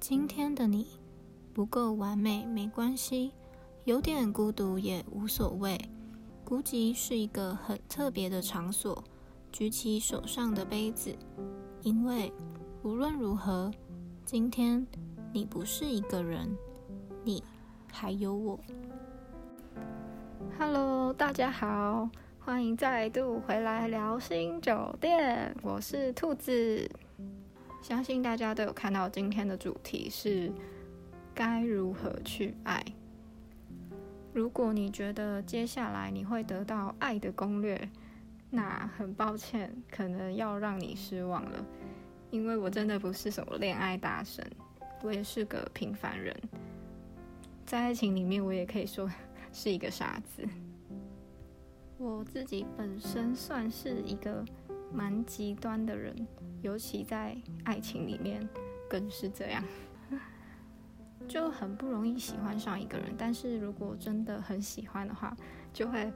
今天的你不够完美没关系，有点孤独也无所谓。孤寂是一个很特别的场所，举起手上的杯子，因为无论如何，今天你不是一个人，你还有我。Hello，大家好，欢迎再度回来聊心酒店，我是兔子。相信大家都有看到今天的主题是该如何去爱。如果你觉得接下来你会得到爱的攻略，那很抱歉，可能要让你失望了，因为我真的不是什么恋爱大神，我也是个平凡人，在爱情里面，我也可以说是一个傻子。我自己本身算是一个蛮极端的人。尤其在爱情里面更是这样，就很不容易喜欢上一个人。但是如果真的很喜欢的话，就会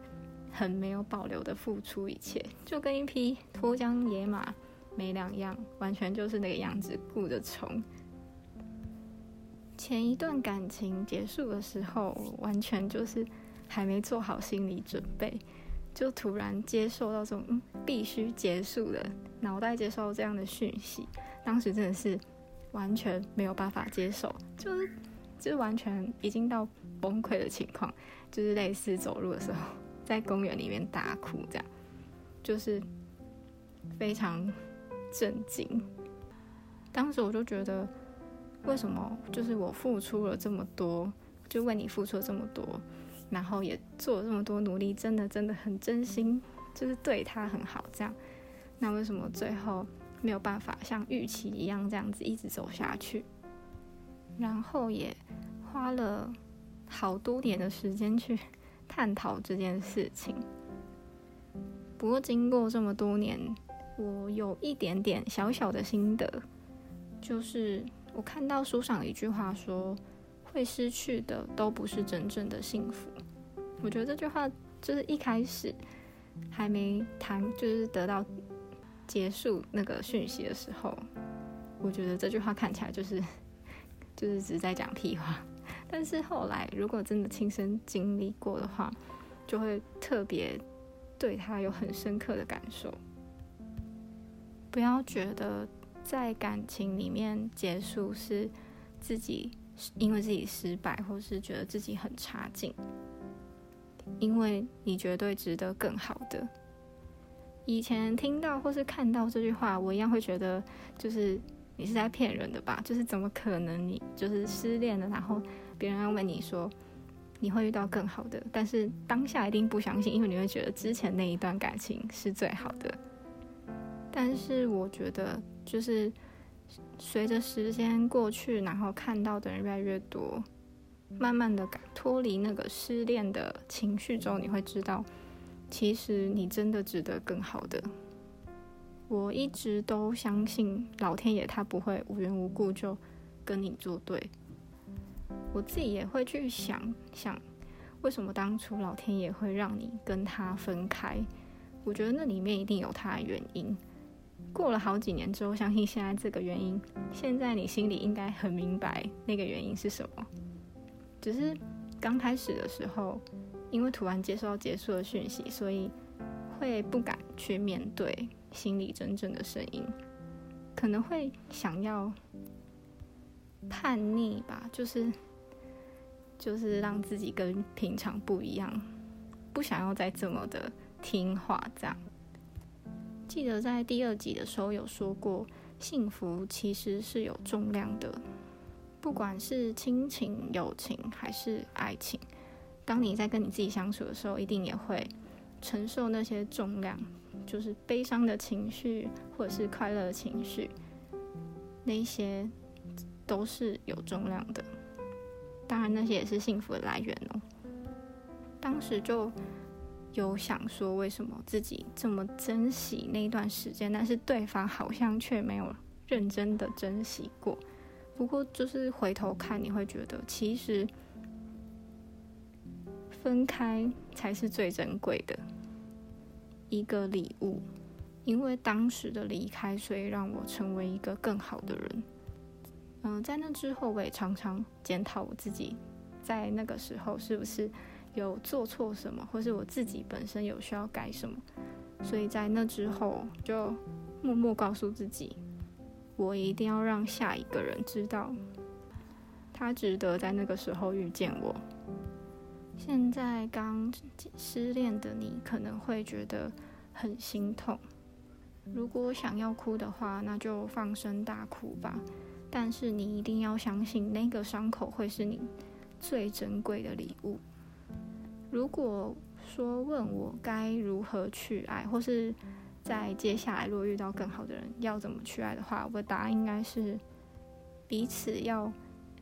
很没有保留的付出一切，就跟一匹脱缰野马没两样，完全就是那个样子，顾着冲。前一段感情结束的时候，完全就是还没做好心理准备。就突然接受到这种必须结束的，脑袋接受这样的讯息，当时真的是完全没有办法接受，就是就是完全已经到崩溃的情况，就是类似走路的时候在公园里面大哭这样，就是非常震惊。当时我就觉得，为什么就是我付出了这么多，就为你付出了这么多。然后也做了这么多努力，真的真的很真心，就是对他很好。这样，那为什么最后没有办法像预期一样这样子一直走下去？然后也花了好多年的时间去探讨这件事情。不过经过这么多年，我有一点点小小的心得，就是我看到书上一句话说。会失去的都不是真正的幸福。我觉得这句话就是一开始还没谈，就是得到结束那个讯息的时候，我觉得这句话看起来就是就是只在讲屁话。但是后来如果真的亲身经历过的话，就会特别对他有很深刻的感受。不要觉得在感情里面结束是自己。因为自己失败，或是觉得自己很差劲，因为你绝对值得更好的。以前听到或是看到这句话，我一样会觉得，就是你是在骗人的吧？就是怎么可能你就是失恋了，然后别人要问你说你会遇到更好的？但是当下一定不相信，因为你会觉得之前那一段感情是最好的。但是我觉得就是。随着时间过去，然后看到的人越来越多，慢慢的脱离那个失恋的情绪之后，你会知道，其实你真的值得更好的。我一直都相信老天爷他不会无缘无故就跟你作对。我自己也会去想想，为什么当初老天爷会让你跟他分开？我觉得那里面一定有他的原因。过了好几年之后，相信现在这个原因，现在你心里应该很明白那个原因是什么。只是刚开始的时候，因为突然接收到结束的讯息，所以会不敢去面对心里真正的声音，可能会想要叛逆吧，就是就是让自己跟平常不一样，不想要再这么的听话这样。记得在第二集的时候有说过，幸福其实是有重量的，不管是亲情、友情还是爱情，当你在跟你自己相处的时候，一定也会承受那些重量，就是悲伤的情绪或者是快乐的情绪，那些都是有重量的。当然，那些也是幸福的来源哦。当时就。有想说为什么自己这么珍惜那段时间，但是对方好像却没有认真的珍惜过。不过就是回头看，你会觉得其实分开才是最珍贵的一个礼物，因为当时的离开，所以让我成为一个更好的人。嗯，在那之后，我也常常检讨我自己，在那个时候是不是有做错什么，或是我自己本身有需要改什么。所以在那之后，就默默告诉自己，我一定要让下一个人知道，他值得在那个时候遇见我。现在刚失恋的你，可能会觉得很心痛。如果想要哭的话，那就放声大哭吧。但是你一定要相信，那个伤口会是你最珍贵的礼物。如果说问我该如何去爱，或是在接下来如果遇到更好的人要怎么去爱的话，我的答案应该是彼此要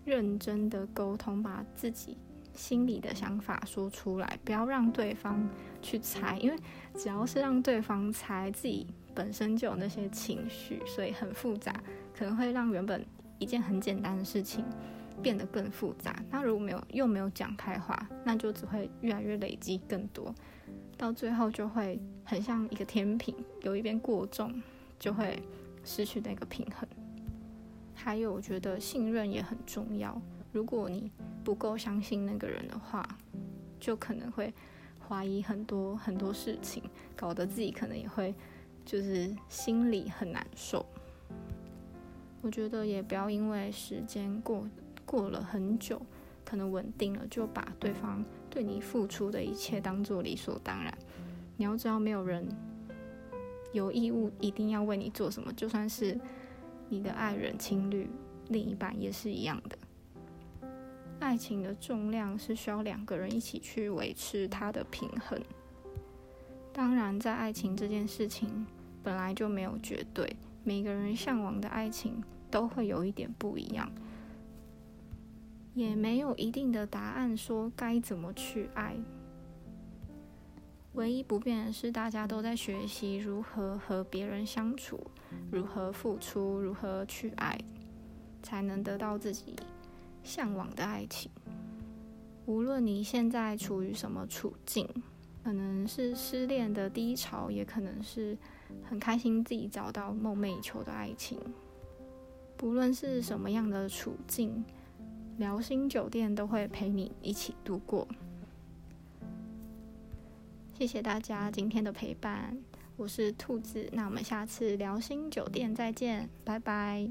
认真的沟通，把自己心里的想法说出来，不要让对方去猜，因为只要是让对方猜，自己本身就有那些情绪，所以很复杂，可能会让原本。一件很简单的事情变得更复杂，那如果没有又没有讲开话，那就只会越来越累积更多，到最后就会很像一个天平，有一边过重，就会失去那个平衡。还有，我觉得信任也很重要。如果你不够相信那个人的话，就可能会怀疑很多很多事情，搞得自己可能也会就是心里很难受。我觉得也不要因为时间过过了很久，可能稳定了，就把对方对你付出的一切当做理所当然。你要知道，没有人有义务一定要为你做什么，就算是你的爱人、情侣、另一半也是一样的。爱情的重量是需要两个人一起去维持它的平衡。当然，在爱情这件事情本来就没有绝对。每个人向往的爱情都会有一点不一样，也没有一定的答案说该怎么去爱。唯一不变的是，大家都在学习如何和别人相处，如何付出，如何去爱，才能得到自己向往的爱情。无论你现在处于什么处境，可能是失恋的低潮，也可能是。很开心自己找到梦寐以求的爱情，不论是什么样的处境，聊心酒店都会陪你一起度过。谢谢大家今天的陪伴，我是兔子，那我们下次聊心酒店再见，拜拜。